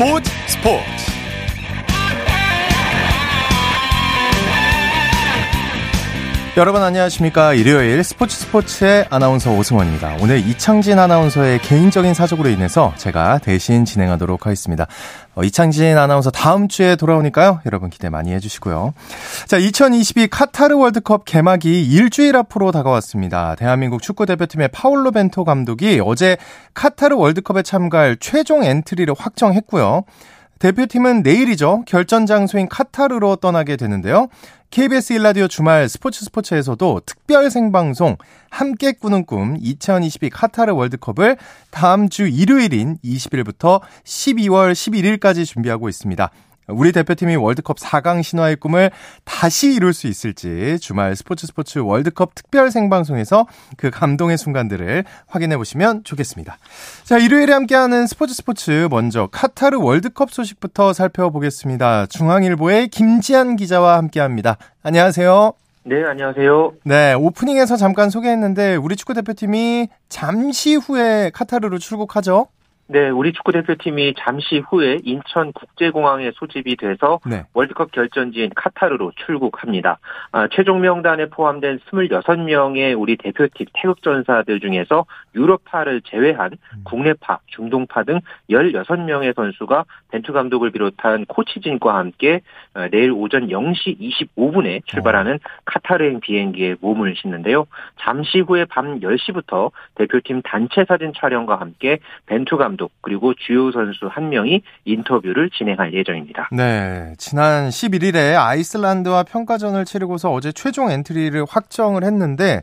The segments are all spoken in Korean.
스포츠. 스포츠 여러분 안녕하십니까? 일요일 스포츠 스포츠의 아나운서 오승원입니다. 오늘 이창진 아나운서의 개인적인 사정으로 인해서 제가 대신 진행하도록 하겠습니다. 어, 이창진 아나운서 다음 주에 돌아오니까요. 여러분 기대 많이 해주시고요. 자 2022 카타르 월드컵 개막이 일주일 앞으로 다가왔습니다. 대한민국 축구대표팀의 파울로 벤토 감독이 어제 카타르 월드컵에 참가할 최종 엔트리를 확정했고요 대표팀은 내일이죠. 결전 장소인 카타르로 떠나게 되는데요. KBS 1라디오 주말 스포츠 스포츠에서도 특별 생방송 함께 꾸는 꿈 2022 카타르 월드컵을 다음 주 일요일인 20일부터 12월 11일까지 준비하고 있습니다. 우리 대표팀이 월드컵 4강 신화의 꿈을 다시 이룰 수 있을지 주말 스포츠 스포츠 월드컵 특별 생방송에서 그 감동의 순간들을 확인해 보시면 좋겠습니다. 자, 일요일에 함께하는 스포츠 스포츠 먼저 카타르 월드컵 소식부터 살펴보겠습니다. 중앙일보의 김지한 기자와 함께합니다. 안녕하세요. 네, 안녕하세요. 네, 오프닝에서 잠깐 소개했는데 우리 축구 대표팀이 잠시 후에 카타르로 출국하죠. 네, 우리 축구 대표팀이 잠시 후에 인천 국제공항에 소집이 돼서 네. 월드컵 결전지인 카타르로 출국합니다. 아, 최종 명단에 포함된 26명의 우리 대표팀 태극 전사들 중에서 유럽파를 제외한 음. 국내파, 중동파 등 16명의 선수가 벤투 감독을 비롯한 코치진과 함께 어, 내일 오전 0시 25분에 출발하는 어. 카타르행 비행기에 몸을 싣는데요. 잠시 후에 밤 10시부터 대표팀 단체 사진 촬영과 함께 벤투 감독 감독 그리고 주요 선수 한 명이 인터뷰를 진행할 예정입니다. 네, 지난 11일에 아이슬란드와 평가전을 치르고서 어제 최종 엔트리를 확정을 했는데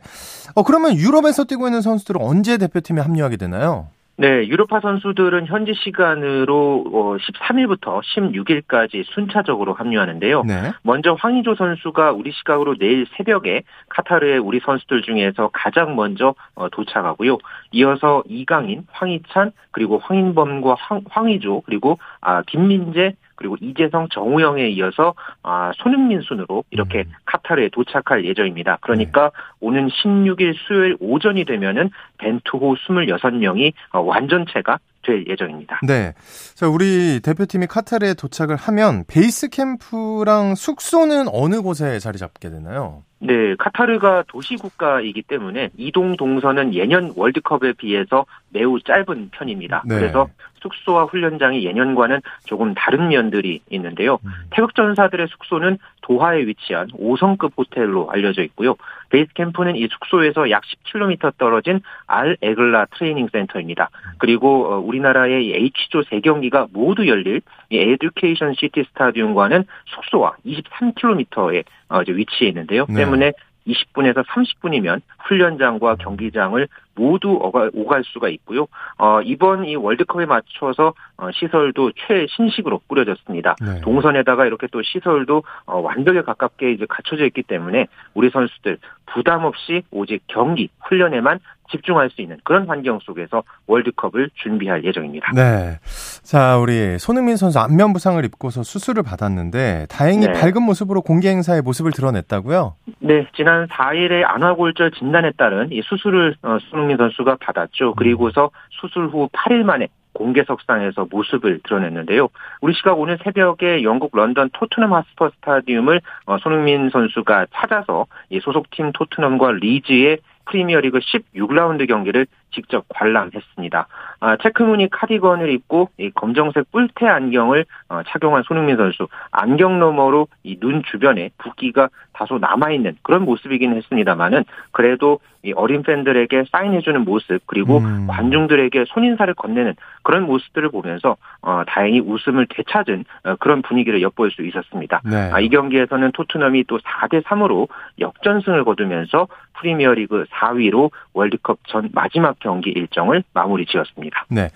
어 그러면 유럽에서 뛰고 있는 선수들은 언제 대표팀에 합류하게 되나요? 네, 유럽파 선수들은 현지 시간으로 13일부터 어, 16일까지 순차적으로 합류하는데요. 네. 먼저 황의조 선수가 우리 시각으로 내일 새벽에 카타르의 우리 선수들 중에서 가장 먼저 어, 도착하고요. 이어서 이강인, 황희찬, 그리고 황인범과 황, 황의조, 그리고 아, 김민재, 그리고 이재성, 정우영에 이어서 아, 손흥민 순으로 이렇게 음. 카타르에 도착할 예정입니다. 그러니까 네. 오는 16일 수요일 오전이 되면은 벤투호 26명이 어, 완전체가 될 예정입니다. 네. 자, 우리 대표팀이 카타르에 도착을 하면 베이스 캠프랑 숙소는 어느 곳에 자리 잡게 되나요? 네, 카타르가 도시 국가이기 때문에 이동 동선은 예년 월드컵에 비해서 매우 짧은 편입니다. 네. 그래서 숙소와 훈련장이 예년과는 조금 다른 면들이 있는데요. 음. 태극 전사들의 숙소는 도하에 위치한 5성급 호텔로 알려져 있고요. 베이스 캠프는 이 숙소에서 약 10km 떨어진 알 에글라 트레이닝 센터입니다. 그리고 어, 우리나라의 H조 3경기가 모두 열릴 이 에듀케이션 시티 스타디움과는 숙소와 23km에 어, 위치해 있는데요. 네. 때문에 20분에서 30분이면 훈련장과 경기장을 모두 오갈 수가 있고요. 어, 이번 이 월드컵에 맞춰서 어, 시설도 최신식으로 꾸려졌습니다. 네. 동선에다가 이렇게 또 시설도 어, 완벽에 가깝게 이제 갖춰져 있기 때문에 우리 선수들 부담 없이 오직 경기 훈련에만 집중할 수 있는 그런 환경 속에서 월드컵을 준비할 예정입니다. 네. 자, 우리 손흥민 선수 안면 부상을 입고서 수술을 받았는데 다행히 네. 밝은 모습으로 공개 행사의 모습을 드러냈다고요? 네. 지난 4일에 안화골절 진단에 따른 이 수술을 어, 손흥민 선수가 받았죠. 그리고서 수술 후 8일 만에 공개석상에서 모습을 드러냈는데요. 우리 시각 오늘 새벽에 영국 런던 토트넘 하스퍼 스타디움을 어, 손흥민 선수가 찾아서 소속팀 토트넘과 리즈의 프리미어리그 16라운드 경기를 직접 관람했습니다. 아, 체크무늬 카디건을 입고 이 검정색 뿔테 안경을 어, 착용한 손흥민 선수 안경 너머로 이 눈 주변에 붓기가 다소 남아있는 그런 모습이긴 했습니다만은 그래도 이 어린 팬들에게 사인해주는 모습 그리고 음. 관중들에게 손인사를 건네는 그런 모습들을 보면서 어, 다행히 웃음을 되찾은 어, 그런 분위기를 엿볼 수 있었습니다. 네. 아, 이 경기에서는 토트넘이 또 4대 3으로 역전승을 거두면서 프리미어리그 4위로 월드컵 전 마지막 경기 일정을 마무리 지었습니다. 네.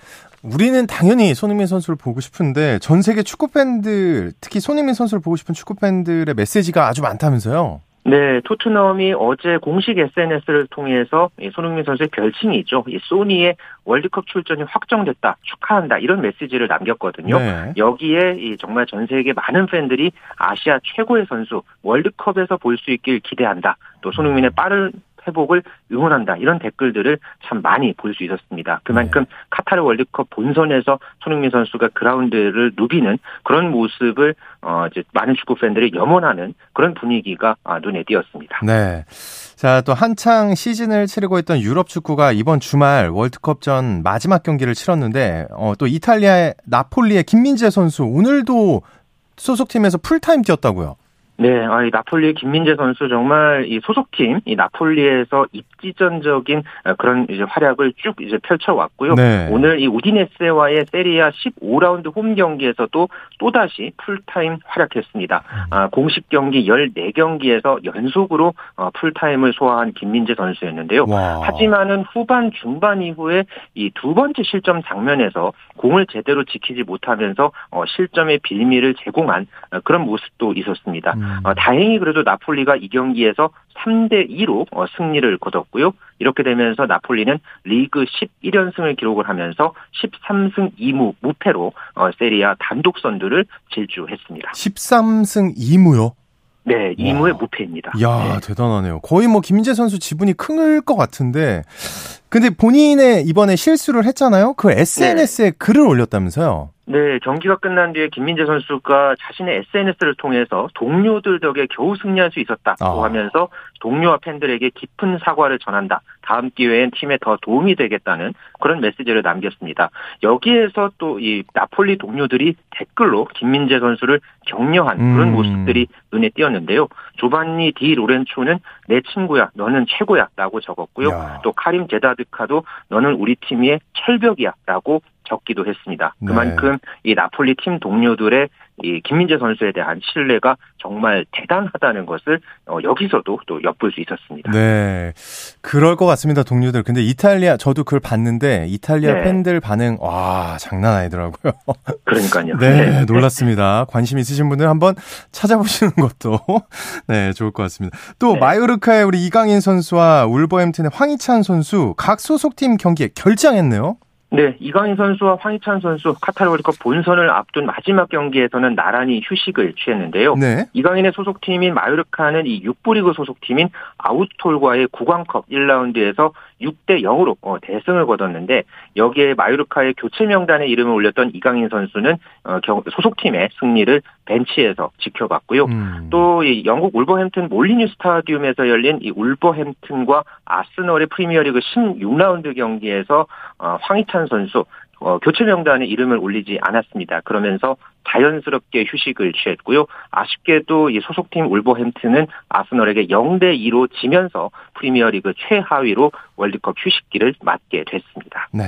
우리는 당연히 손흥민 선수를 보고 싶은데 전 세계 축구 팬들 특히 손흥민 선수를 보고 싶은 축구 팬들의 메시지가 아주 많다면서요? 네, 토트넘이 어제 공식 SNS를 통해서 손흥민 선수의 별칭이 있죠. 이 소니의 월드컵 출전이 확정됐다, 축하한다 이런 메시지를 남겼거든요. 네. 여기에 이 정말 전 세계 많은 팬들이 아시아 최고의 선수 월드컵에서 볼 수 있길 기대한다. 또 손흥민의 빠른 회복을 응원한다 이런 댓글들을 참 많이 볼 수 있었습니다. 그만큼 네. 카타르 월드컵 본선에서 손흥민 선수가 그라운드를 누비는 그런 모습을 어 이제 많은 축구 팬들이 염원하는 그런 분위기가 아, 눈에 띄었습니다. 네. 자, 또 한창 시즌을 치르고 있던 유럽 축구가 이번 주말 월드컵 전 마지막 경기를 치렀는데 어, 또 이탈리아의 나폴리의 김민재 선수 오늘도 소속팀에서 풀타임 뛰었다고요. 네, 아, 이 나폴리의 김민재 선수 정말 이 소속팀 이 나폴리에서 입지전적인 어, 그런 이제 활약을 쭉 이제 펼쳐왔고요. 네. 오늘 이 우디네스와의 세리아 15라운드 홈 경기에서도 또 다시 풀타임 활약했습니다. 음. 아, 공식 경기 14경기에서 연속으로 어, 풀타임을 소화한 김민재 선수였는데요. 와. 하지만은 후반 중반 이후에 이 두 번째 실점 장면에서 공을 제대로 지키지 못하면서 어, 실점의 빌미를 제공한 그런 모습도 있었습니다. 음. 어, 다행히 그래도 나폴리가 이 경기에서 3대 2로 어, 승리를 거뒀고요. 이렇게 되면서 나폴리는 리그 11연승을 기록을 하면서 13승 2무 무패로 어, 세리아 단독 선두를 질주했습니다. 13승 2무요? 네, 2무의 무패입니다. 야, 네. 대단하네요. 거의 뭐 김민재 선수 지분이 클것 같은데. 근데 본인의 이번에 실수를 했잖아요. 그 SNS에 네. 글을 올렸다면서요? 네, 경기가 끝난 뒤에 김민재 선수가 자신의 SNS를 통해서 동료들 덕에 겨우 승리할 수 있었다고 아. 하면서 동료와 팬들에게 깊은 사과를 전한다. 다음 기회엔 팀에 더 도움이 되겠다는 그런 메시지를 남겼습니다. 여기에서 또 이 나폴리 동료들이 댓글로 김민재 선수를 격려한 그런 음. 모습들이 눈에 띄었는데요. 조반니 디 로렌초는 내 친구야, 너는 최고야라고 적었고요. 야. 또 카림 제다드카도 너는 우리 팀의 철벽이야라고 적기도 했습니다. 네. 그만큼 네. 이 나폴리 팀 동료들의 이 김민재 선수에 대한 신뢰가 정말 대단하다는 것을 어, 여기서도 또 엿볼 수 있었습니다. 네, 그럴 것 같습니다, 동료들. 근데 이탈리아 저도 그걸 봤는데 이탈리아 네. 팬들 반응 와 장난 아니더라고요. 그러니까요. 네, 네, 놀랐습니다. 관심 있으신 분들 한번 찾아보시는 것도 네 좋을 것 같습니다. 또 네. 마요르카의 우리 이강인 선수와 울버햄튼의 황희찬 선수 각 소속팀 경기에 결장했네요. 네, 이강인 선수와 황희찬 선수 카타르 월드컵 본선을 앞둔 마지막 경기에서는 나란히 휴식을 취했는데요. 네. 이강인의 소속팀인 마요르카는 이 6부 리그 소속팀인 아우톨과의 국왕컵 1라운드에서 6대 0으로 어, 대승을 거뒀는데 여기에 마요르카의 교체 명단에 이름을 올렸던 이강인 선수는 어, 소속팀의 승리를 벤치에서 지켜봤고요. 음. 또이 영국 울버햄튼 몰리뉴 스타디움에서 열린 이 울버햄튼과 아스널의 프리미어리그 16라운드 경기에서 어, 황희찬 선수 어, 교체 명단에 이름을 올리지 않았습니다. 그러면서 자연스럽게 휴식을 취했고요. 아쉽게도 이 소속팀 울버햄튼은 아스널에게 0대 2로 지면서 프리미어리그 최하위로 월드컵 휴식기를 맞게 됐습니다. 네.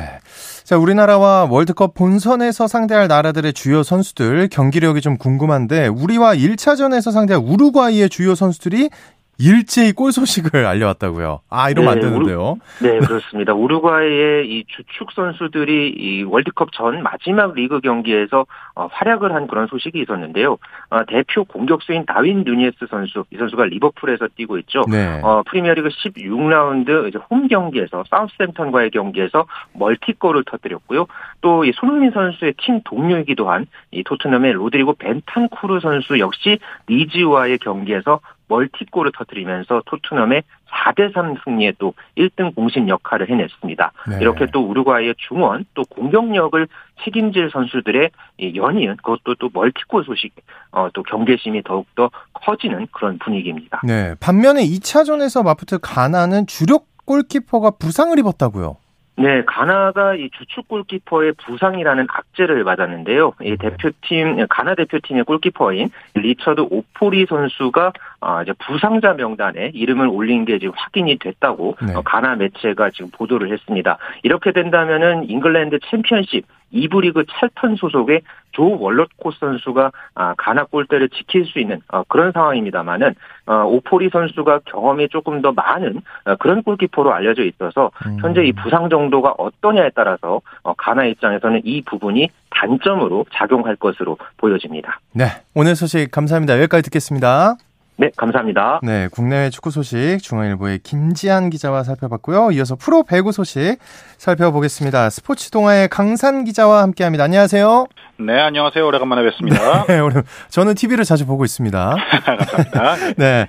자, 우리나라와 월드컵 본선에서 상대할 나라들의 주요 선수들 경기력이 좀 궁금한데 우리와 1차전에서 상대할 우루과이의 주요 선수들이 일제히 골 소식을 알려왔다고요. 아, 이러면 네, 안 되는데요. 우루, 네, 그렇습니다. 우루과이의 이 주축 선수들이 이 월드컵 전 마지막 리그 경기에서 어, 활약을 한 그런 소식이 있었는데요. 어, 대표 공격수인 다윈 누니에스 선수, 이 선수가 리버풀에서 뛰고 있죠. 네. 어, 프리미어리그 16라운드 이제 홈 경기에서 사우스햄턴과의 경기에서 멀티골을 터뜨렸고요. 또 이 손흥민 선수의 팀 동료이기도 한 이 토트넘의 로드리고 벤탄쿠르 선수 역시 리즈와의 경기에서 멀티골을 터뜨리면서 토트넘의 4대3 승리에 또 1등 공신 역할을 해냈습니다. 네. 이렇게 또 우루과이의 중원 또 공격력을 책임질 선수들의 연이은 그것도 또 멀티골 소식 어, 또 경계심이 더욱더 커지는 그런 분위기입니다. 네. 반면에 2차전에서 마프트 가나는 주력 골키퍼가 부상을 입었다고요. 네, 가나가 이 주축 골키퍼의 부상이라는 악재를 맞았는데요. 이 네. 대표팀 가나 대표팀의 골키퍼인 리처드 오포리 선수가 아, 이제 부상자 명단에 이름을 올린 게 지금 확인이 됐다고 네. 어, 가나 매체가 지금 보도를 했습니다. 이렇게 된다면은 잉글랜드 챔피언십 2부 리그 찰턴 소속의 조 월럿코 선수가 아, 가나 골대를 지킬 수 있는 어, 그런 상황입니다만은 어, 오포리 선수가 경험이 조금 더 많은 어, 그런 골키퍼로 알려져 있어서 음. 현재 이 부상 정도가 어떠냐에 따라서 가나 입장에서는 이 부분이 단점으로 작용할 것으로 보여집니다. 네, 오늘 소식 감사합니다. 여기까지 듣겠습니다. 네, 감사합니다. 네, 국내외 축구 소식 중앙일보의 김지한 기자와 살펴봤고요. 이어서 프로 배구 소식 살펴보겠습니다. 스포츠 동아의 강산 기자와 함께합니다. 안녕하세요. 네, 안녕하세요. 오래간만에 뵙습니다. 네, 저는 TV를 자주 보고 있습니다. 감사합니다. 네,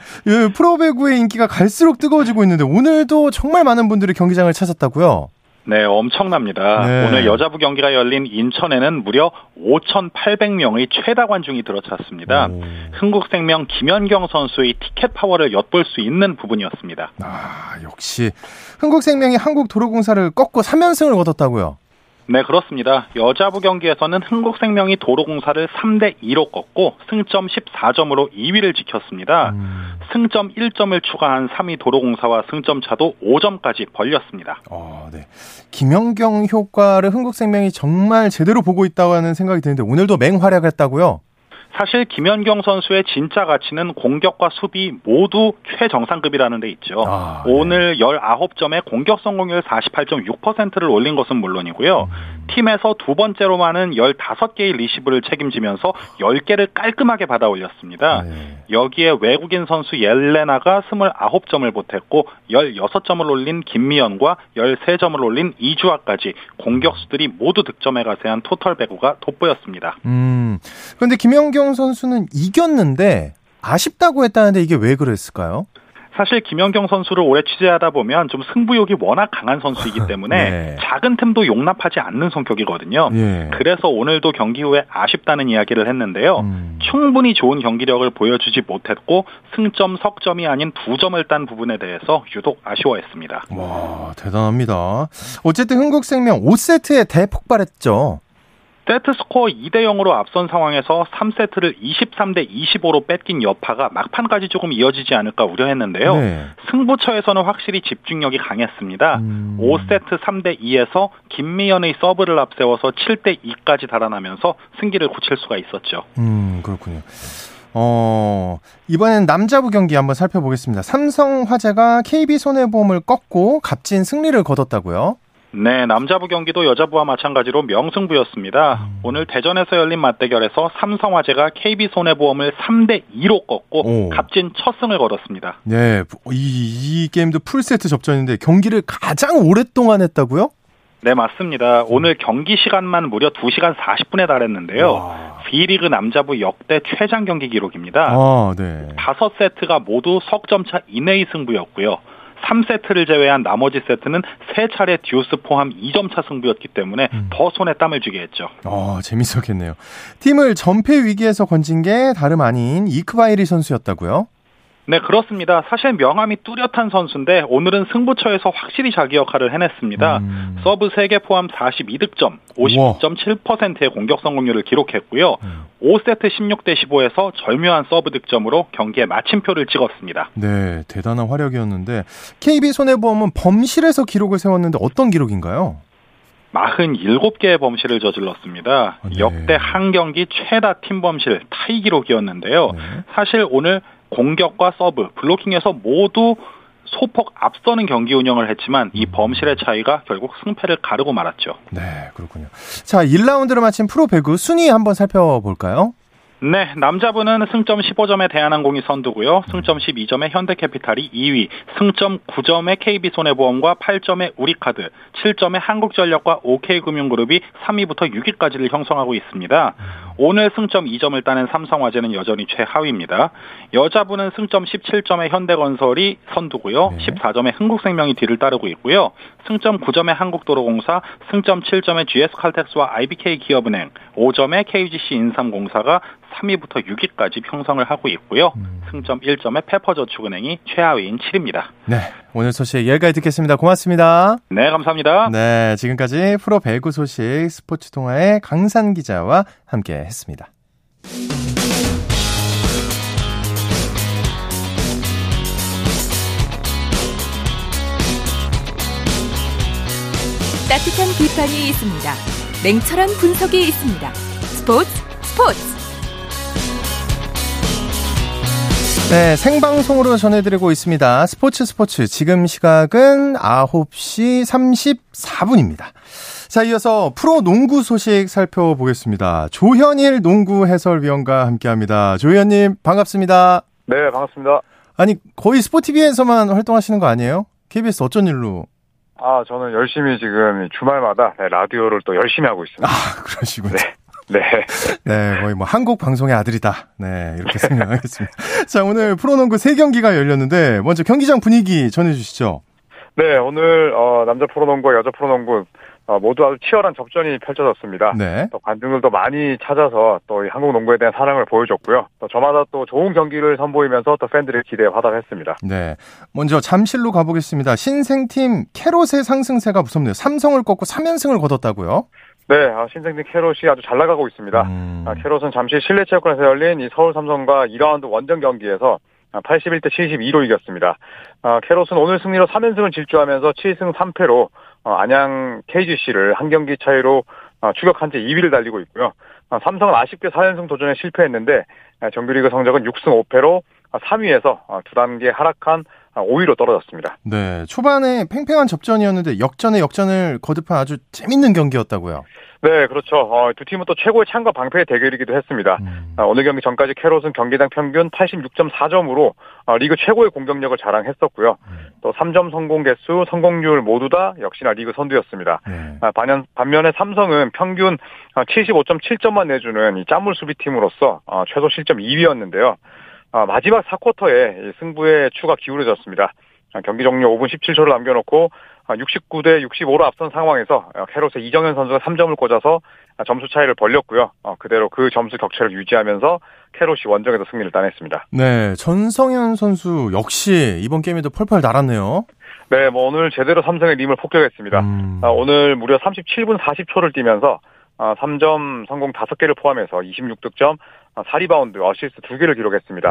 프로 배구의 인기가 갈수록 뜨거워지고 있는데 오늘도 정말 많은 분들이 경기장을 찾았다고요. 네, 엄청납니다. 네. 오늘 여자부 경기가 열린 인천에는 무려 5,800명의 최다 관중이 들어찼습니다. 오. 흥국생명 김연경 선수의 티켓 파워를 엿볼 수 있는 부분이었습니다. 아, 역시 흥국생명이 한국도로공사를 꺾고 3연승을 거뒀다고요? 네, 그렇습니다. 여자부 경기에서는 흥국생명이 도로공사를 3대 2로 꺾고 승점 14점으로 2위를 지켰습니다. 음. 승점 1점을 추가한 3위 도로공사와 승점 차도 5점까지 벌렸습니다. 어, 네. 김연경 효과를 흥국생명이 정말 제대로 보고 있다고 하는 생각이 드는데 오늘도 맹활약했다고요? 사실 김연경 선수의 진짜 가치는 공격과 수비 모두 최정상급이라는 데 있죠. 아, 네. 오늘 19점에 공격 성공률 48.6%를 올린 것은 물론이고요. 음. 팀에서 두 번째로 많은 15개의 리시브를 책임지면서 10개를 깔끔하게 받아 올렸습니다. 네. 여기에 외국인 선수 옐레나가 29점을 보탰고 16점을 올린 김미연과 13점을 올린 이주아까지 공격수들이 모두 득점에 가세한 토털 배구가 돋보였습니다. 음. 그런데 김연경 선수는 이겼는데 아쉽다고 했다는데 이게 왜 그랬을까요? 사실 김연경 선수를 오래 취재하다 보면 좀 승부욕이 워낙 강한 선수이기 때문에 네. 작은 틈도 용납하지 않는 성격이거든요. 네. 그래서 오늘도 경기 후에 아쉽다는 이야기를 했는데요. 음. 충분히 좋은 경기력을 보여주지 못했고 승점 석점이 아닌 두 점을 딴 부분에 대해서 유독 아쉬워했습니다. 와 대단합니다. 어쨌든 흥국생명 5세트에 대폭발했죠. 세트 스코어 2대 0으로 앞선 상황에서 3세트를 23대 25로 뺏긴 여파가 막판까지 조금 이어지지 않을까 우려했는데요. 네. 승부처에서는 확실히 집중력이 강했습니다. 음. 5세트 3대 2에서 김미연의 서브를 앞세워서 7대 2까지 달아나면서 승기를 굳힐 수가 있었죠. 음, 그렇군요. 어, 이번엔 남자부 경기 한번 살펴보겠습니다. 삼성화재가 KB손해보험을 꺾고 값진 승리를 거뒀다고요? 네, 남자부 경기도 여자부와 마찬가지로 명승부였습니다. 음. 오늘 대전에서 열린 맞대결에서 삼성화재가 KB손해보험을 3대 2로 꺾고 오. 값진 첫 승을 거뒀습니다. 네, 이, 이 게임도 풀세트 접전인데 경기를 가장 오랫동안 했다고요? 네, 맞습니다. 오늘 경기 시간만 무려 2시간 40분에 달했는데요. 와. B리그 남자부 역대 최장 경기 기록입니다. 아, 네. 5세트가 모두 석점차 이내의 승부였고요. 3세트를 제외한 나머지 세트는 3차례 듀스 포함 2점 차 승부였기 때문에 음. 더 손에 땀을 쥐게 했죠. 어, 재밌었겠네요. 팀을 전패 위기에서 건진 게 다름 아닌 이크바이리 선수였다고요? 네, 그렇습니다. 사실 명암이 뚜렷한 선수인데 오늘은 승부처에서 확실히 자기 역할을 해냈습니다. 음. 서브 3개 포함 42득점, 52.7%의 공격 성공률을 기록했고요. 음. 5세트 16대 15에서 절묘한 서브 득점으로 경기에 마침표를 찍었습니다. 네, 대단한 활약이었는데 KB 손해보험은 범실에서 기록을 세웠는데 어떤 기록인가요? 47개의 범실을 저질렀습니다. 네. 역대 한 경기 최다 팀 범실 타이 기록이었는데요. 네. 사실 오늘 공격과 서브, 블로킹에서 모두 소폭 앞서는 경기 운영을 했지만 이 음. 범실의 차이가 결국 승패를 가르고 말았죠. 네, 그렇군요. 자, 1라운드를 마친 프로 배구 순위 한번 살펴볼까요? 네, 남자분은 승점 15점에 대한항공이 선두고요. 승점 12점에 현대캐피탈이 2위, 승점 9점에 KB손해보험과 8점에 우리카드, 7점에 한국전력과 OK금융그룹이 3위부터 6위까지를 형성하고 있습니다. 오늘 승점 2점을 따낸 삼성화재는 여전히 최하위입니다. 여자분은 승점 17점에 현대건설이 선두고요. 네. 14점에 흥국생명이 뒤를 따르고 있고요. 승점 9점에 한국도로공사, 승점 7점에 GS칼텍스와 IBK 기업은행, 5점에 KGC 인삼공사가 3위부터 6위까지 형성을 하고 있고요. 음. 승점 1점에 페퍼저축은행이 최하위인 7위입니다. 네, 오늘 소식 여기까지 듣겠습니다. 고맙습니다. 네, 감사합니다. 네, 지금까지 프로 배구 소식 스포츠 통화의 강산 기자와 함께 했습니다. 따뜻한 비판이 있습니다. 냉철한 분석이 있습니다. 스포츠 스포츠 네, 생방송으로 전해드리고 있습니다. 스포츠 스포츠. 지금 시각은 9시 34분입니다. 자, 이어서 프로 농구 소식 살펴보겠습니다. 조현일 농구 해설위원과 함께 합니다. 조현님, 반갑습니다. 네, 반갑습니다. 아니, 거의 스포티비에서만 활동하시는 거 아니에요? KBS 어쩐 일로? 아, 저는 열심히 지금 주말마다 네, 라디오를 또 열심히 하고 있습니다. 아, 그러시군요. 네. 네. 네, 거의 뭐 한국 방송의 아들이다. 네, 이렇게 생각하겠습니다. 자, 오늘 프로농구 3경기가 열렸는데 먼저 경기장 분위기 전해 주시죠. 네, 오늘 어, 남자 프로농구, 여자 프로농구 어, 모두 아주 치열한 접전이 펼쳐졌습니다. 네. 또 관중들도 많이 찾아서 또 한국 농구에 대한 사랑을 보여줬고요. 또 저마다 또 좋은 경기를 선보이면서 또 팬들의 기대에 화답했습니다. 네. 먼저 잠실로 가보겠습니다. 신생팀 캐롯의 상승세가 무섭네요. 삼성을 꺾고 3연승을 거뒀다고요? 네, 아, 신생팀 캐롯이 아주 잘 나가고 있습니다. 음. 아, 캐롯은 잠시 실내 체육관에서 열린 이 서울 삼성과 2라운드 원정 경기에서 81대 72로 이겼습니다. 아, 캐롯은 오늘 승리로 3연승을 질주하면서 7승 3패로 어, 안양 KGC를 한 경기 차이로 어, 추격한 채 2위를 달리고 있고요. 어, 삼성은 아쉽게 4연승 도전에 실패했는데 정규리그 성적은 6승 5패로 3위에서 두 단계 하락한 5위로 떨어졌습니다. 네, 초반에 팽팽한 접전이었는데 역전에 역전을 거듭한 아주 재밌는 경기였다고요. 네, 그렇죠. 어, 두 팀은 또 최고의 창과 방패의 대결이기도 했습니다. 음. 어, 오늘 경기 전까지 캐롯은 경기당 평균 86.4점으로 어, 리그 최고의 공격력을 자랑했었고요. 음. 또 3점 성공 개수, 성공률 모두 다 역시나 리그 선두였습니다. 네. 아, 반면, 반면에 삼성은 평균 75.7점만 어, 내주는 이 짠물 수비팀으로서 어, 최소 실점 2위였는데요. 어, 마지막 4쿼터에 승부의 추가 기울어졌습니다. 경기 종료 5분 17초를 남겨놓고 69대 65로 앞선 상황에서 캐롯의 이정현 선수가 3점을 꽂아서 점수 차이를 벌렸고요. 어, 그대로 그 점수 격차를 유지하면서 캐롯이 원정에서 승리를 따냈습니다. 네, 전성현 선수 역시 이번 게임에도 펄펄 날았네요. 네, 뭐 오늘 제대로 삼성의 림을 폭격했습니다. 음... 아, 오늘 무려 37분 40초를 뛰면서 3점 아, 성공 5개를 포함해서 26득점, 4리바운드, 아, 어시스트 2개를 기록했습니다.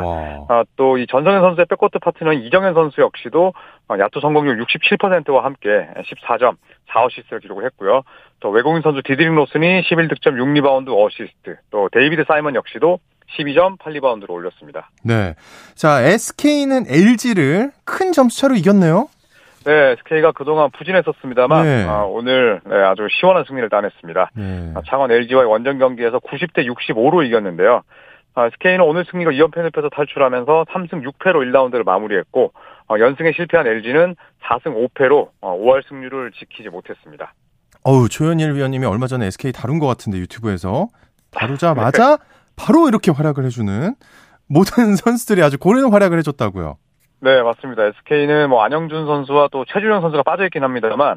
아, 또 이 전성현 선수의 백코트 파트너인 이정현 선수 역시도 아, 야투 성공률 67%와 함께 14점, 4어시스트를 기록을 했고요. 또 외국인 선수 디드릭 로슨이 11득점, 6리바운드, 어시스트, 또 데이비드 사이먼 역시도 12점, 8리바운드로 올렸습니다. 네. 자, SK는 LG를 큰 점수차로 이겼네요. 네, SK가 그동안 부진했었습니다만 네. 아, 오늘 네, 아주 시원한 승리를 따냈습니다. 네. 아, 창원 LG와의 원정 경기에서 90대 65로 이겼는데요. 아, SK는 오늘 승리로 2연패 늪에서 탈출하면서 3승 6패로 1라운드를 마무리했고 어, 연승에 실패한 LG는 4승 5패로 어, 5할 승률을 지키지 못했습니다. 어우 조현일 위원님이 얼마 전에 SK 다룬 것 같은데 유튜브에서 다루자마자 바로 이렇게 활약을 해주는 모든 선수들이 아주 고른 활약을 해줬다고요. 네, 맞습니다. SK는 뭐 안영준 선수와 또 최준영 선수가 빠져있긴 합니다만, 아,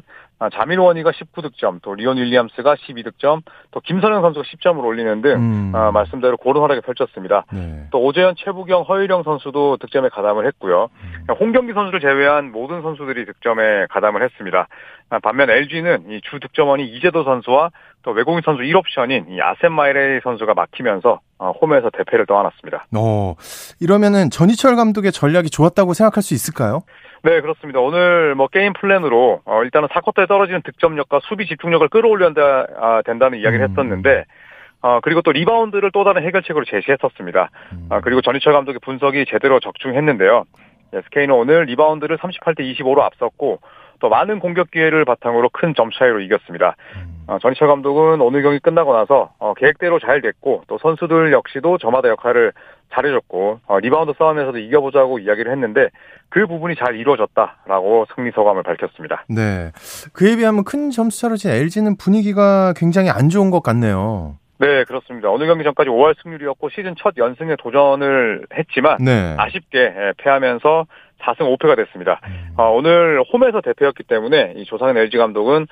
자밀 원이가 19득점, 또 리온 윌리엄스가 12득점, 또 김선형 선수가 10점을 올리는 등, 음. 아, 말씀대로 고른 활약을 펼쳤습니다. 네. 또 오재현, 최부경, 허일영 선수도 득점에 가담을 했고요. 음. 홍경기 선수를 제외한 모든 선수들이 득점에 가담을 했습니다. 아, 반면 LG는 이 주 득점원이 이재도 선수와 또 외국인 선수 1옵션인 이 아셈 마레이 선수가 막히면서 어, 홈에서 대패를 떠안았습니다. 어, 이러면은 전희철 감독의 전략이 좋았다고 생각할 수 있을까요? 네, 그렇습니다. 오늘 뭐 게임 플랜으로 어, 일단은 4쿼터에 떨어지는 득점력과 수비 집중력을 끌어올려야 아, 된다는 이야기를 음. 했었는데 어, 그리고 또 리바운드를 또 다른 해결책으로 제시했었습니다. 음. 아, 그리고 전희철 감독의 분석이 제대로 적중했는데요. SK는 오늘 리바운드를 38대 25로 앞섰고 또 많은 공격 기회를 바탕으로 큰 점 차이로 이겼습니다. 음. 어, 전희철 감독은 오늘 경기 끝나고 나서 어, 계획대로 잘 됐고 또 선수들 역시도 저마다 역할을 잘해줬고 어, 리바운드 싸움에서도 이겨보자고 이야기를 했는데 그 부분이 잘 이루어졌다라고 승리 소감을 밝혔습니다. 네, 그에 비하면 큰 점수차로 진 LG는 분위기가 굉장히 안 좋은 것 같네요. 네, 그렇습니다. 오늘 경기 전까지 5할 승률이었고 시즌 첫 연승에 도전을 했지만 네. 아쉽게 예, 패하면서 4승 5패가 됐습니다. 음. 어, 오늘 홈에서 대패였기 때문에 이 조상현 LG 감독은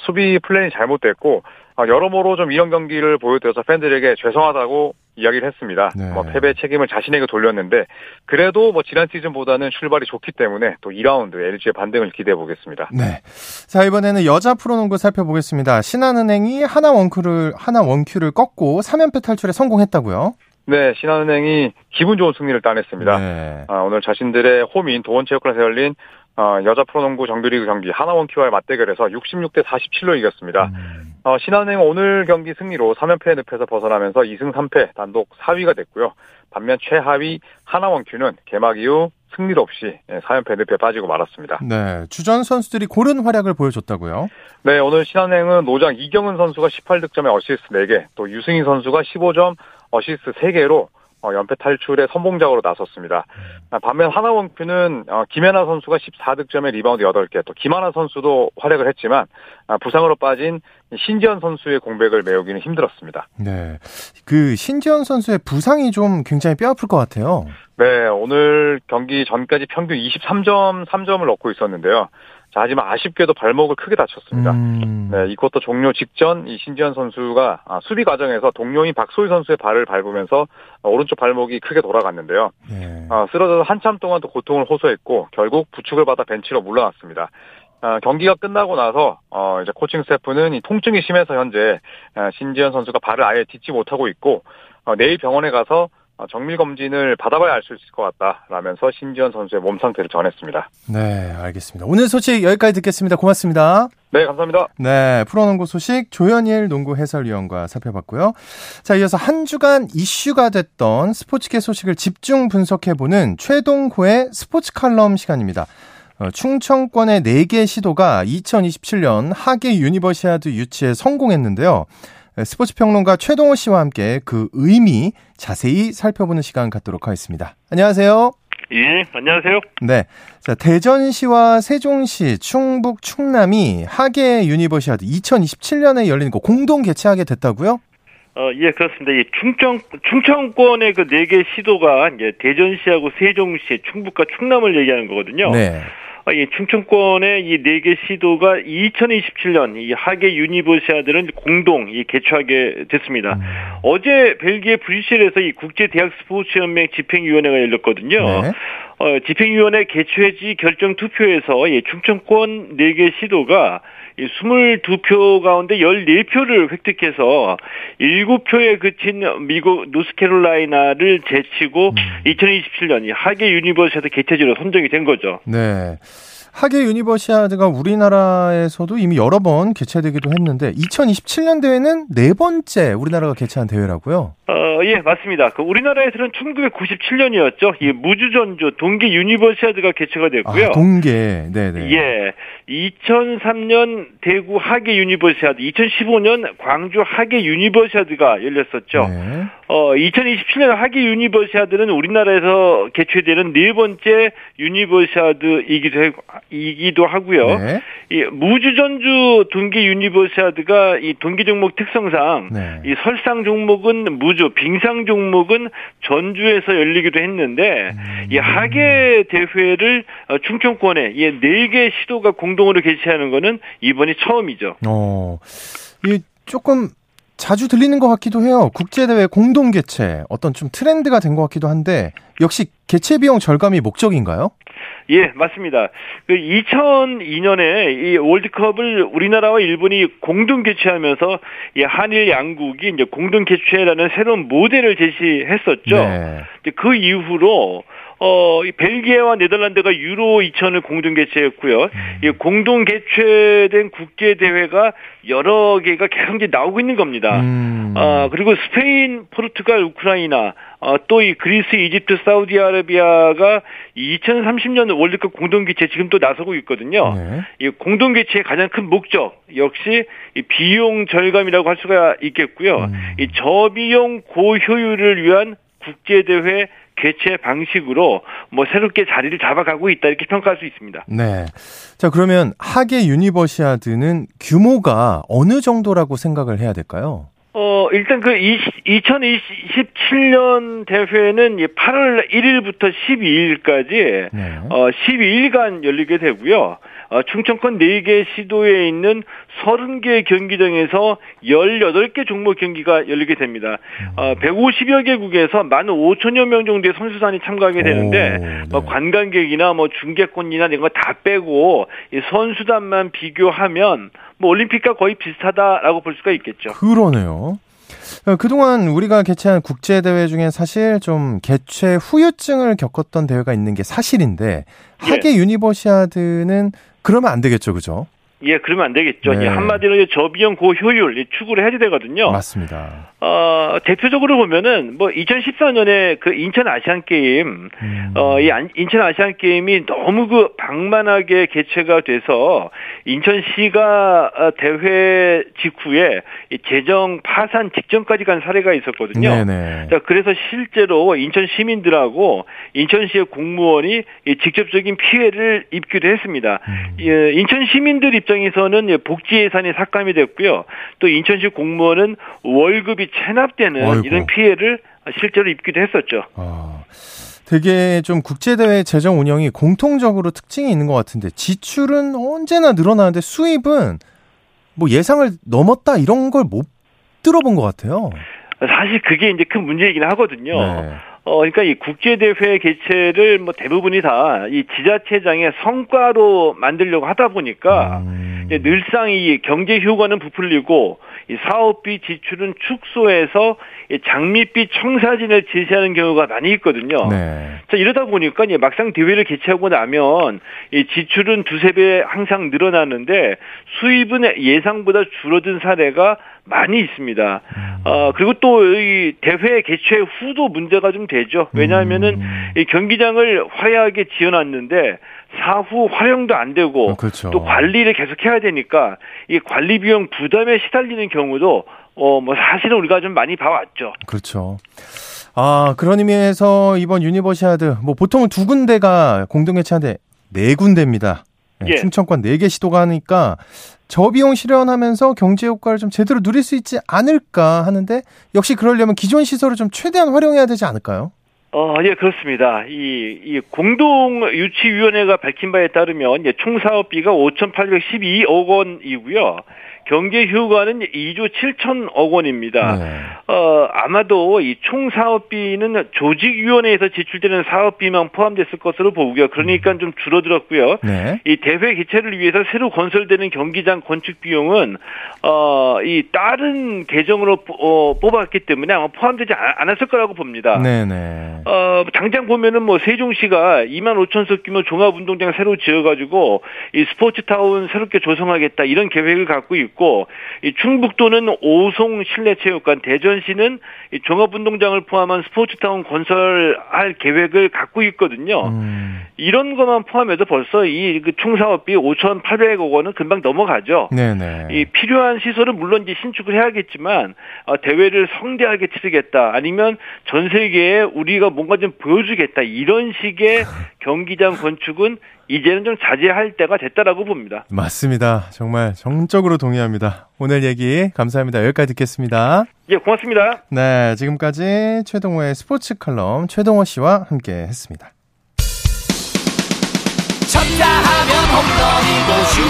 수비 플랜이 잘못됐고 어, 여러모로 좀 이런 경기를 보여드려서 팬들에게 죄송하다고 이야기를 했습니다. 네. 뭐 패배 책임을 자신에게 돌렸는데 그래도 뭐 지난 시즌보다는 출발이 좋기 때문에 또 2라운드 LG의 반등을 기대해 보겠습니다. 네. 자 이번에는 여자 프로농구 살펴보겠습니다. 신한은행이 하나 원큐를 하나 원큐를 꺾고 3연패 탈출에 성공했다고요? 네, 신한은행이 기분 좋은 승리를 따냈습니다. 네. 아, 오늘 자신들의 홈인 도원체육관에서 열린 어, 여자 프로농구 정규리그 경기 하나원키와의 맞대결에서 66대 47로 이겼습니다. 음. 어, 신한은행 오늘 경기 승리로 3연패 늪에서 벗어나면서 2승 3패 단독 4위가 됐고요. 반면 최하위 하나원큐는 개막 이후 승리도 없이 4연패 늪에 빠지고 말았습니다. 네, 주전 선수들이 고른 활약을 보여줬다고요? 네, 오늘 신한은행은 노장 이경은 선수가 18득점에 어시스트 4개, 또 유승희 선수가 15점, 어시스트 3개로 어, 연패 탈출의 선봉장으로 나섰습니다. 반면 하나원큐는 어, 김애나 선수가 14득점에 리바운드 8개, 또 김하나 선수도 활약을 했지만 아, 부상으로 빠진 신지현 선수의 공백을 메우기는 힘들었습니다. 네, 그 신지현 선수의 부상이 좀 굉장히 뼈아플 것 같아요. 네, 오늘 경기 전까지 평균 23점 3점을 넣고 있었는데요. 자, 하지만 아쉽게도 발목을 크게 다쳤습니다. 음. 네, 이것도 종료 직전 이 신지현 선수가 아, 수비 과정에서 동료인 박소희 선수의 발을 밟으면서 오른쪽 발목이 크게 돌아갔는데요. 네. 아, 쓰러져서 한참 동안 또 고통을 호소했고 결국 부축을 받아 벤치로 물러났습니다. 아, 경기가 끝나고 나서 어, 이제 코칭 스태프는 이 통증이 심해서 현재 아, 신지현 선수가 발을 아예 딛지 못하고 있고 어, 내일 병원에 가서 어, 정밀 검진을 받아봐야 알 수 있을 것 같다라면서 신지현 선수의 몸 상태를 전했습니다. 네, 알겠습니다. 오늘 소식 여기까지 듣겠습니다. 고맙습니다. 네, 감사합니다. 네, 프로농구 소식 조현일 농구 해설위원과 살펴봤고요. 자, 이어서 한 주간 이슈가 됐던 스포츠계 소식을 집중 분석해보는 최동호의 스포츠 칼럼 시간입니다. 어, 충청권의 4개 시도가 2027년 하계 유니버시아드 유치에 성공했는데요. 스포츠 평론가 최동호 씨와 함께 그 의미 자세히 살펴보는 시간 갖도록 하겠습니다. 안녕하세요. 예, 안녕하세요. 네. 자, 대전시와 세종시, 충북, 충남이 하계 유니버시아드 2027년에 열리는 거 공동 개최하게 됐다고요? 어, 예, 그렇습니다. 이 충청, 충청권의 그 네 개 시도가 이제 대전시하고 세종시, 충북과 충남을 얘기하는 거거든요. 네. 아, 이 충청권의 이 네 개 시도가 2027년 이 하계 유니버시아드는 공동 이 개최하게 됐습니다. 음. 어제 벨기에 브뤼셀에서 이 국제 대학 스포츠 연맹 집행위원회가 열렸거든요. 네. 어, 집행위원회 개최지 결정 투표에서 이 충청권 네개 시도가 22표 가운데 14표를 획득해서 7표에 그친 미국 노스캐롤라이나를 제치고 음. 2027년 하계 유니버시아드 개최지로 선정이 된 거죠. 네. 하계 유니버시아드가 우리나라에서도 이미 여러 번 개최되기도 했는데 2027년 대회는 네 번째 우리나라가 개최한 대회라고요? 어, 예, 맞습니다. 그 우리나라에서는 1997년이었죠. 이 무주전주 동계 유니버시아드가 개최가 됐고요. 아, 동계. 네, 네. 예. 2003년 대구 하계 유니버시아드, 2015년 광주 하계 유니버시아드가 열렸었죠. 네. 어, 2027년 하계 유니버시아드는 우리나라에서 개최되는 네 번째 유니버시아드이기도, 해, 이기도 하고요. 네. 이 무주전주 동계 유니버시아드가 이 동계 종목 특성상 네. 이 설상 종목은 무주, 빙상 종목은 전주에서 열리기도 했는데 음. 이 하계 대회를 어, 충청권에 이네개 시도가 공동으로 개최하는 거는 이번이 처음이죠. 어. 이 조금 자주 들리는 것 같기도 해요. 국제대회 공동 개최 어떤 좀 트렌드가 된 것 같기도 한데 역시 개최 비용 절감이 목적인가요? 예, 맞습니다. 그 2002년에 이 월드컵을 우리나라와 일본이 공동 개최하면서 이 한일 양국이 이제 공동 개최라는 새로운 모델을 제시했었죠. 네. 그 이후로 어, 이 벨기에와 네덜란드가 유로 2000을 공동 개최했고요. 음. 이 공동 개최된 국제 대회가 여러 개가 계속 이제 나오고 있는 겁니다. 음. 어, 그리고 스페인, 포르투갈, 우크라이나, 어, 또 이 그리스, 이집트, 사우디아라비아가 2030년 월드컵 공동 개최 지금 또 나서고 있거든요. 네. 이 공동 개최의 가장 큰 목적 역시 이 비용 절감이라고 할 수가 있겠고요. 음. 이 저비용 고효율을 위한 국제 대회 개최 방식으로 뭐 새롭게 자리를 잡아가고 있다 이렇게 평가할 수 있습니다. 네. 자, 그러면 하계 유니버시아드는 규모가 어느 정도라고 생각을 해야 될까요? 어, 일단 그 20, 2027년 대회는 8월 1일부터 12일까지 네. 어, 12일간 열리게 되고요. 어, 충청권 4개 시도에 있는 30개 경기장에서 18개 종목 경기가 열리게 됩니다. 어, 150여 개국에서 15,000여 명 정도의 선수단이 참가하게 되는데 오, 네. 뭐 관광객이나 뭐 중계권이나 이런 거 다 빼고 이 선수단만 비교하면 뭐 올림픽과 거의 비슷하다라고 볼 수가 있겠죠. 그러네요. 어, 그동안 우리가 개최한 국제 대회 중에 사실 좀 개최 후유증을 겪었던 대회가 있는 게 사실인데, 하계 예. 유니버시아드는 그러면 안 되겠죠, 그죠? 예, 그러면 안 되겠죠. 네. 한마디로 저비용 고효율 추구를 해야 되거든요. 맞습니다. 어, 대표적으로 보면은 뭐 2014년에 그 인천 아시안 게임 음. 어, 이 인천 아시안 게임이 너무 그 방만하게 개최가 돼서 인천시가 어, 대회 직후에 재정 파산 직전까지 간 사례가 있었거든요. 네네. 자, 그래서 실제로 인천 시민들하고 인천시의 공무원이 직접적인 피해를 입기도 했습니다. 음. 예, 인천 시민들 입장 에서는 복지 예산이 삭감이 됐고요. 또 인천시 공무원은 월급이 체납되는 아이고. 이런 피해를 실제로 입기도 했었죠. 아, 되게 좀 국제대회 재정 운영이 공통적으로 특징이 있는 것 같은데 지출은 언제나 늘어나는데 수입은 뭐 예상을 넘었다 이런 걸 못 들어본 것 같아요. 사실 그게 이제 큰 문제이긴 하거든요. 네. 어, 그러니까 이 국제대회 개최를 뭐 대부분이 다 이 지자체장의 성과로 만들려고 하다 보니까 음. 늘상 이 경제 효과는 부풀리고 이 사업비 지출은 축소해서 장밋빛 청사진을 제시하는 경우가 많이 있거든요. 네. 자, 이러다 보니까 이제 막상 대회를 개최하고 나면 이 지출은 두세 배 항상 늘어나는데 수입은 예상보다 줄어든 사례가 많이 있습니다. 음. 어, 그리고 또 이 대회 개최 후도 문제가 좀 되죠. 왜냐하면은 음. 이 경기장을 화려하게 지어놨는데 사후 활용도 안 되고 어, 그렇죠. 또 관리를 계속 해야 되니까 이 관리 비용 부담에 시달리는 경우도 어 뭐 사실은 우리가 좀 많이 봐왔죠. 그렇죠. 아 그런 의미에서 이번 유니버시아드 뭐 보통은 두 군데가 공동 개최하는데 네 군데입니다. 네, 예. 충청권 4개 시도가 하니까 저비용 실현하면서 경제 효과를 좀 제대로 누릴 수 있지 않을까 하는데 역시 그러려면 기존 시설을 좀 최대한 활용해야 되지 않을까요? 어, 예, 그렇습니다. 이, 이 공동유치위원회가 밝힌 바에 따르면 예, 총 사업비가 5,812억 원이고요. 경제 효과는 2조 7천억 원입니다. 네. 어, 아마도 이 총 사업비는 조직위원회에서 지출되는 사업비만 포함됐을 것으로 보고요. 그러니까 좀 줄어들었고요. 네. 이 대회 개최를 위해서 새로 건설되는 경기장 건축 비용은 어, 이 다른 계정으로 어, 뽑았기 때문에 아마 포함되지 않았을 거라고 봅니다. 네네. 네. 어, 당장 보면은 뭐 세종시가 2만 5천석 규모 종합운동장 새로 지어가지고 이 스포츠타운 새롭게 조성하겠다 이런 계획을 갖고 있고. 있고 이 충북도는 오송 실내체육관, 대전시는 이 종합운동장을 포함한 스포츠타운 건설할 계획을 갖고 있거든요. 음. 이런 것만 포함해도 벌써 이그 총사업비 5,800억 원은 금방 넘어가죠. 네네. 이 필요한 시설은 물론 이제 신축을 해야겠지만 어, 대회를 성대하게 치르겠다 아니면 전 세계에 우리가 뭔가 좀 보여주겠다 이런 식의 경기장 건축은 이제는 좀 자제할 때가 됐다라고 봅니다. 맞습니다. 정말 정적으로 동의합니다. 오늘 얘기 감사합니다. 여기까지 듣겠습니다. 예, 고맙습니다. 네, 지금까지 최동호의 스포츠 칼럼 최동호 씨와 함께 했습니다. 쳤다 하면 홈런이고 슛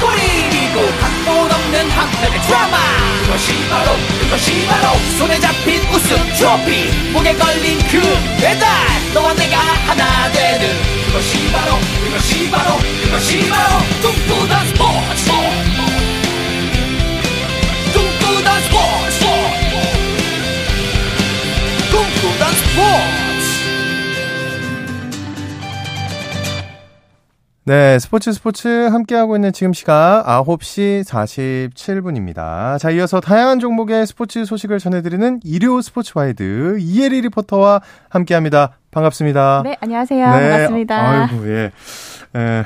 골이고 각본 없는 한편의 드라마 그것이 바로 그것이 바로 손에 잡힌 우승 트로피 목에 걸린 그 배달 너와 내가 네, 스포츠 스포츠 함께하고 있는 지금 시각 9시 47분입니다. 자, 이어서 다양한 종목의 스포츠 소식을 전해드리는 일요 스포츠 와이드 이혜리 리포터와 함께합니다. 반갑습니다. 네, 안녕하세요. 네. 반갑습니다. 아이고, 예. 에,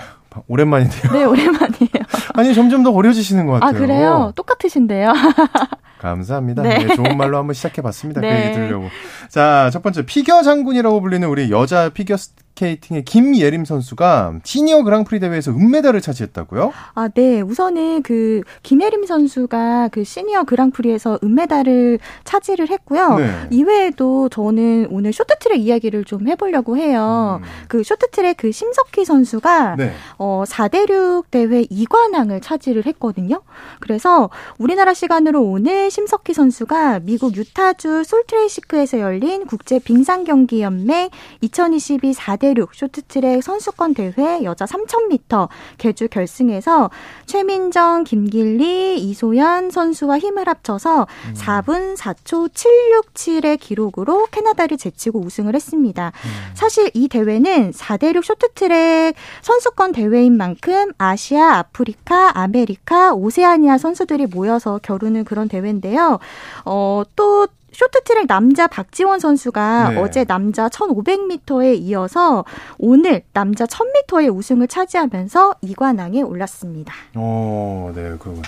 오랜만이네요. 네, 오랜만이에요. 아니, 점점 더 어려지시는 것 같아요. 아, 그래요? 똑같으신데요? 감사합니다. 네. 네, 좋은 말로 한번 시작해봤습니다. 네. 그 얘기 들으려고. 자, 첫 번째, 피겨 장군이라고 불리는 우리 여자 피겨 스케이팅의 김예림 선수가 시니어 그랑프리 대회에서 은메달을 차지했다고요? 아, 네. 우선은 그 김예림 선수가 그 시니어 그랑프리에서 은메달을 차지를 했고요. 네. 이외에도 저는 오늘 쇼트트랙 이야기를 좀 해보려고 해요. 음. 그 쇼트트랙 그 심석희 선수가 네. 어, 4대륙 대회 2관왕을 차지를 했거든요. 그래서 우리나라 시간으로 오늘 심석희 선수가 미국 유타주 솔트레이시크에서 열린 국제 빙상 경기 연맹 2022 4대 4대륙 쇼트트랙 선수권 대회 여자 3000m 계주 결승에서 최민정, 김길리, 이소연 선수와 힘을 합쳐서 음. 4분 4초 767의 기록으로 캐나다를 제치고 우승을 했습니다. 음. 사실 이 대회는 4대륙 쇼트트랙 선수권 대회인 만큼 아시아, 아프리카, 아메리카, 오세아니아 선수들이 모여서 겨루는 그런 대회인데요. 어, 또 쇼트트랙 남자 박지원 선수가 네. 어제 남자 1500m에 이어서 오늘 남자 1000m의 우승을 차지하면서 2관왕에 올랐습니다. 어, 네, 그러면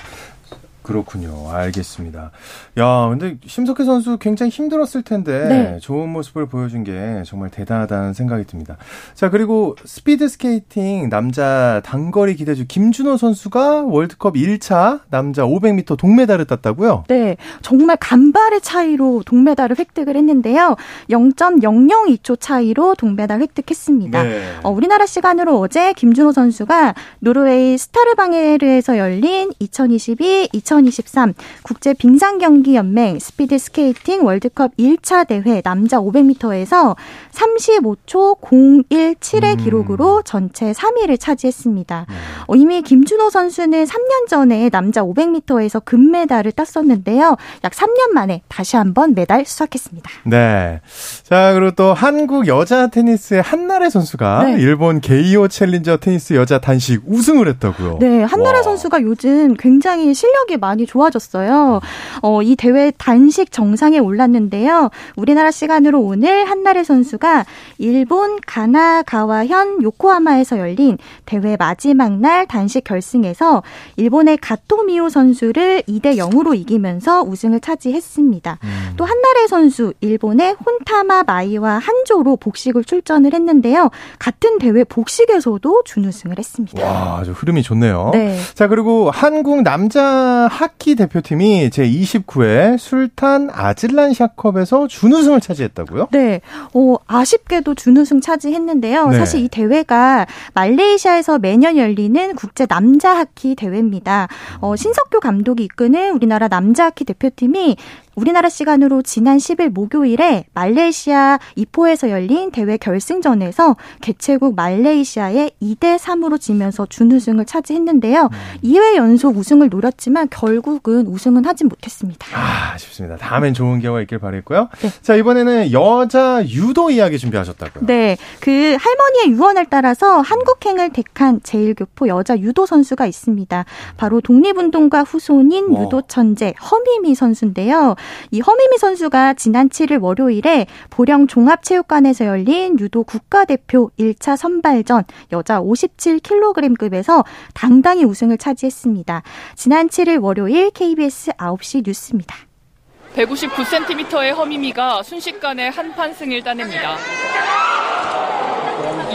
그렇군요. 알겠습니다. 야, 근데 심석희 선수 굉장히 힘들었을 텐데 네. 좋은 모습을 보여준 게 정말 대단하다는 생각이 듭니다. 자, 그리고 스피드 스케이팅 남자 단거리 기대주 김준호 선수가 월드컵 1차 남자 500m 동메달을 땄다고요? 네. 정말 간발의 차이로 동메달을 획득을 했는데요. 0.002초 차이로 동메달 획득했습니다. 네. 어, 우리나라 시간으로 어제 김준호 선수가 노르웨이 스타르방에르에서 열린 2022 2023 국제 빙상 경기 연맹 스피드 스케이팅 월드컵 1차 대회 남자 500m에서 35초 017의 음. 기록으로 전체 3위를 차지했습니다. 네. 어, 이미 김준호 선수는 3년 전에 남자 500m에서 금메달을 땄었는데요. 약 3년 만에 다시 한번 메달 수확했습니다. 네. 자, 그리고 또 한국 여자 테니스의 한나래 선수가 네. 일본 게이오 챌린저 테니스 여자 단식 우승을 했다고요. 네, 한나래 와. 선수가 요즘 굉장히 실력이 많이 좋아졌어요. 어, 이 대회 단식 정상에 올랐는데요. 우리나라 시간으로 오늘 한나래 선수가 일본 가나가와현 요코하마에서 열린 대회 마지막 날 단식 결승에서 일본의 가토미오 선수를 2대 0으로 이기면서 우승을 차지했습니다. 음. 또 한나래 선수 일본의 혼타마 마이와 한조로 복식을 출전을 했는데요. 같은 대회 복식에서도 준우승을 했습니다. 와, 아주 흐름이 좋네요. 네. 자, 그리고 한국 남자 하키 대표팀이 제29회 술탄 아질란 샤컵에서 준우승을 차지했다고요? 네. 어, 아쉽게도 준우승 차지했는데요. 네. 사실 이 대회가 말레이시아에서 매년 열리는 국제 남자 하키 대회입니다. 어, 신석규 감독이 이끄는 우리나라 남자 하키 대표팀이 우리나라 시간으로 지난 10일 목요일에 말레이시아 이포에서 열린 대회 결승전에서 개최국 말레이시아에 2대 3으로 지면서 준우승을 차지했는데요. 음. 2회 연속 우승을 노렸지만 결국은 우승은 하진 못했습니다. 아, 아쉽습니다. 다음엔 좋은 경우가 있길 바랬고요. 네. 자, 이번에는 여자 유도 이야기 준비하셨다고요. 네. 그 할머니의 유언을 따라서 한국행을 택한 제일교포 여자 유도 선수가 있습니다. 바로 독립운동가 후손인 와. 유도 천재 허미미 선수인데요. 이 허미미 선수가 지난 7일 월요일에 보령 종합체육관에서 열린 유도 국가대표 1차 선발전 여자 57kg급에서 당당히 우승을 차지했습니다. 지난 7일 월요일 KBS 9시 뉴스입니다. 159cm의 허미미가 순식간에 한판 승을 따냅니다.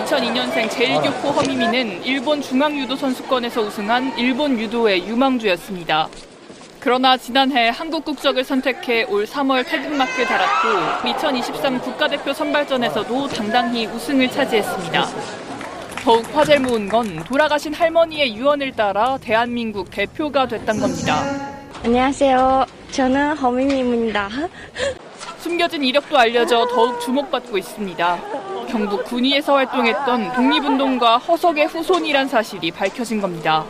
2002년생 제일교포 허미미는 일본 중앙유도 선수권에서 우승한 일본 유도의 유망주였습니다. 그러나 지난해 한국 국적을 선택해 올 3월 태극마크에 달았고 2023 국가대표 선발전에서도 당당히 우승을 차지했습니다. 더욱 화제를 모은 건 돌아가신 할머니의 유언을 따라 대한민국 대표가 됐던 겁니다. 안녕하세요. 저는 허민입니다. 숨겨진 이력도 알려져 더욱 주목받고 있습니다. 경북 군위에서 활동했던 독립운동가 허석의 후손이란 사실이 밝혀진 겁니다.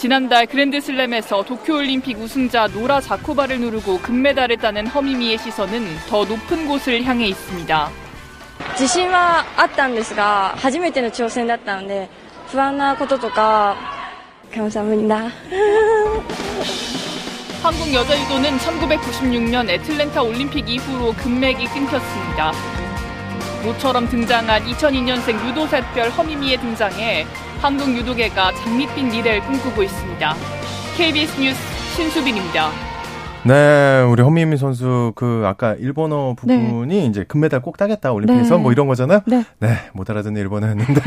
지난달 그랜드슬램에서 도쿄올림픽 우승자 노라 자코바를 누르고 금메달을 따는 허미미의 시선은 더 높은 곳을 향해 있습니다. 自信はあったんですが初めての挑戦だったので不安なこととか감사합니다 한국 여자 유도는 1996년 애틀랜타 올림픽 이후로 금맥이 끊겼습니다. 모처럼 등장한 2002년생 유도사별 허미미의 등장에 한국 유도계가 장밋빛 미래를 꿈꾸고 있습니다. KBS 뉴스 신수빈입니다. 네, 우리 허미미 선수 그 아까 일본어 부분이 네. 이제 금메달 꼭 따겠다 올림픽에서 네. 뭐 이런 거잖아요. 네, 네 못 알아듣는 일본어였는데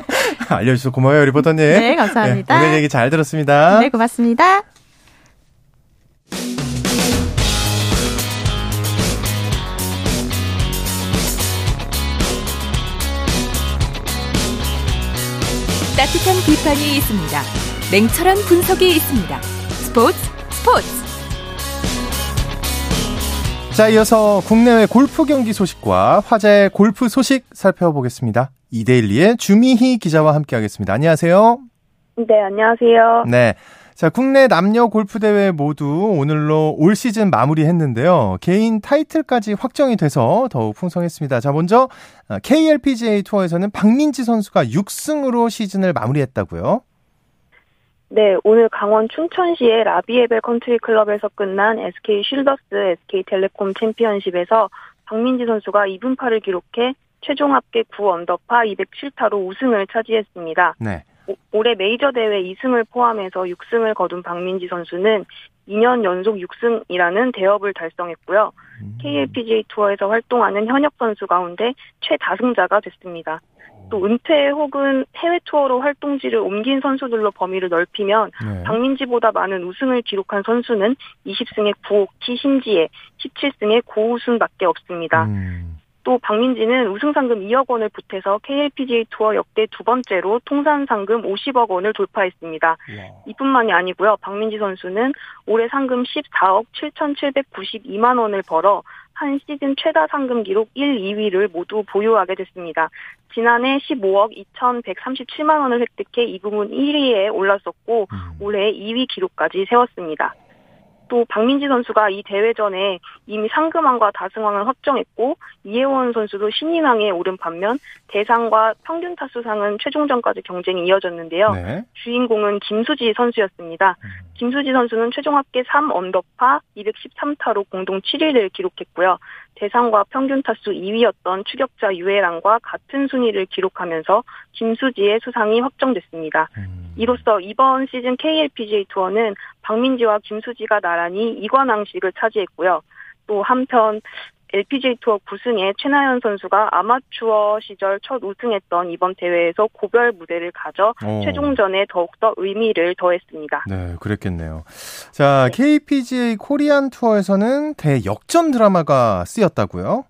알려주셔서 고마워요 리포터님. 네, 감사합니다. 네, 오늘 얘기 잘 들었습니다. 네, 고맙습니다. 따뜻한 비판이 있습니다. 냉철한 분석이 있습니다. 스포츠 스포츠 자, 이어서 국내외 골프 경기 소식과 화제 골프 소식 살펴보겠습니다. 이데일리의 주미희 기자와 함께하겠습니다. 안녕하세요. 네, 안녕하세요. 네. 자, 국내 남녀 골프 대회 모두 오늘로 올 시즌 마무리했는데요. 개인 타이틀까지 확정이 돼서 더욱 풍성했습니다. 자, 먼저 KLPGA 투어에서는 박민지 선수가 6승으로 시즌을 마무리했다고요. 네, 오늘 강원 춘천시의 라비에벨 컨트리 클럽에서 끝난 SK 쉴더스 SK 텔레콤 챔피언십에서 박민지 선수가 이븐파를 기록해 최종 합계 9 언더파 207타로 우승을 차지했습니다. 네. 오, 올해 메이저 대회 2승을 포함해서 6승을 거둔 박민지 선수는 2년 연속 6승이라는 대업을 달성했고요. 음. KLPGA 투어에서 활동하는 현역 선수 가운데 최다승자가 됐습니다. 또 은퇴 혹은 해외 투어로 활동지를 옮긴 선수들로 범위를 넓히면 네. 박민지보다 많은 우승을 기록한 선수는 20승에 9옥키 신지에 17승에 고우승밖에 없습니다. 음. 또 박민지는 우승 상금 2억 원을 보태서 KLPGA 투어 역대 두 번째로 통산 상금 50억 원을 돌파했습니다. 네. 이뿐만이 아니고요. 박민지 선수는 올해 상금 14억 7,792만 원을 벌어 한 시즌 최다 상금 기록 1, 2위를 모두 보유하게 됐습니다. 지난해 15억 2,137만 원을 획득해 이 부분 1위에 올랐었고 음. 올해 2위 기록까지 세웠습니다. 또 박민지 선수가 이 대회 전에 이미 상금왕과 다승왕을 확정했고 이혜원 선수도 신인왕에 오른 반면 대상과 평균 타수상은 최종전까지 경쟁이 이어졌는데요. 네. 주인공은 김수지 선수였습니다. 음. 김수지 선수는 최종 합계 3언더파 213타로 공동 7위를 기록했고요. 대상과 평균 타수 2위였던 추격자 유해랑과 같은 순위를 기록하면서 김수지의 수상이 확정됐습니다. 음. 이로써 이번 시즌 KLPGA 투어는 박민지와 김수지가 나란히 이관왕식을 차지했고요. 또 한편 LPGA 투어 9승에 최나연 선수가 아마추어 시절 첫 우승했던 이번 대회에서 고별 무대를 가져 오. 최종전에 더욱더 의미를 더했습니다. 네, 그랬겠네요. 자, 네. KPGA 코리안 투어에서는 대역전 드라마가 쓰였다고요?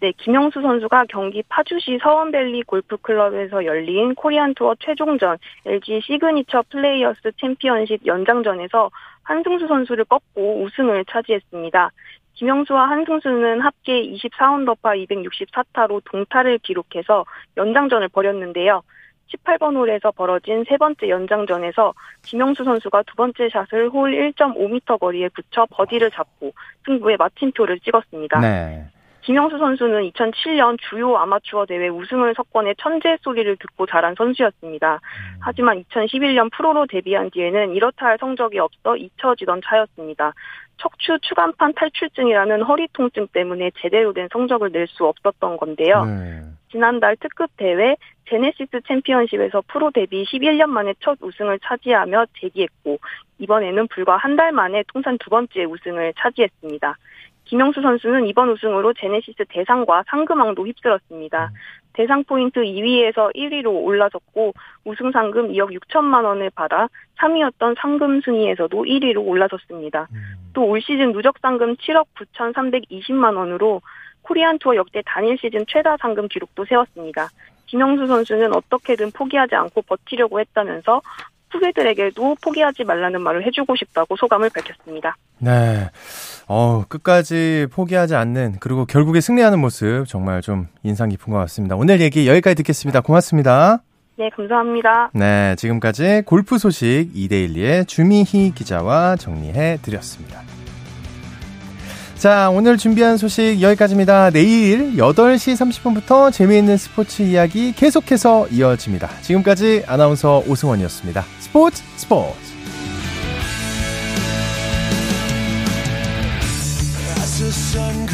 네, 김영수 선수가 경기 파주시 서원밸리 골프클럽에서 열린 코리안 투어 최종전 LG 시그니처 플레이어스 챔피언십 연장전에서 한승수 선수를 꺾고 우승을 차지했습니다. 김영수와 한승수는 합계 24언더파 264타로 동타를 기록해서 연장전을 벌였는데요. 18번 홀에서 벌어진 세 번째 연장전에서 김영수 선수가 두 번째 샷을 홀 1.5m 거리에 붙여 버디를 잡고 승부에 마침표를 찍었습니다. 네. 김영수 선수는 2007년 주요 아마추어 대회 우승을 석권해 천재 소리를 듣고 자란 선수였습니다. 음. 하지만 2011년 프로로 데뷔한 뒤에는 이렇다 할 성적이 없어 잊혀지던 차였습니다. 척추 추간판 탈출증이라는 허리 통증 때문에 제대로 된 성적을 낼 수 없었던 건데요. 네. 지난달 특급 대회 제네시스 챔피언십에서 프로 데뷔 11년 만에 첫 우승을 차지하며 재기했고 이번에는 불과 한 달 만에 통산 두 번째 우승을 차지했습니다. 김영수 선수는 이번 우승으로 제네시스 대상과 상금왕도 휩쓸었습니다. 음. 대상 포인트 2위에서 1위로 올라섰고 우승 상금 2억 6천만 원을 받아 3위였던 상금 순위에서도 1위로 올라섰습니다. 음. 또올 시즌 누적 상금 7억 9,320만 원으로 코리안 투어 역대 단일 시즌 최다 상금 기록도 세웠습니다. 김영수 선수는 어떻게든 포기하지 않고 버티려고 했다면서 후배들에게도 포기하지 말라는 말을 해주고 싶다고 소감을 밝혔습니다. 네. 어, 끝까지 포기하지 않는, 그리고 결국에 승리하는 모습 정말 좀 인상 깊은 것 같습니다. 오늘 얘기 여기까지 듣겠습니다. 고맙습니다. 네, 감사합니다. 네, 지금까지 골프 소식 이데일리의 주미희 기자와 정리해 드렸습니다. 자, 오늘 준비한 소식 여기까지입니다. 내일 8시 30분부터 재미있는 스포츠 이야기 계속해서 이어집니다. 지금까지 아나운서 오승원이었습니다. 스포츠 스포츠. the sun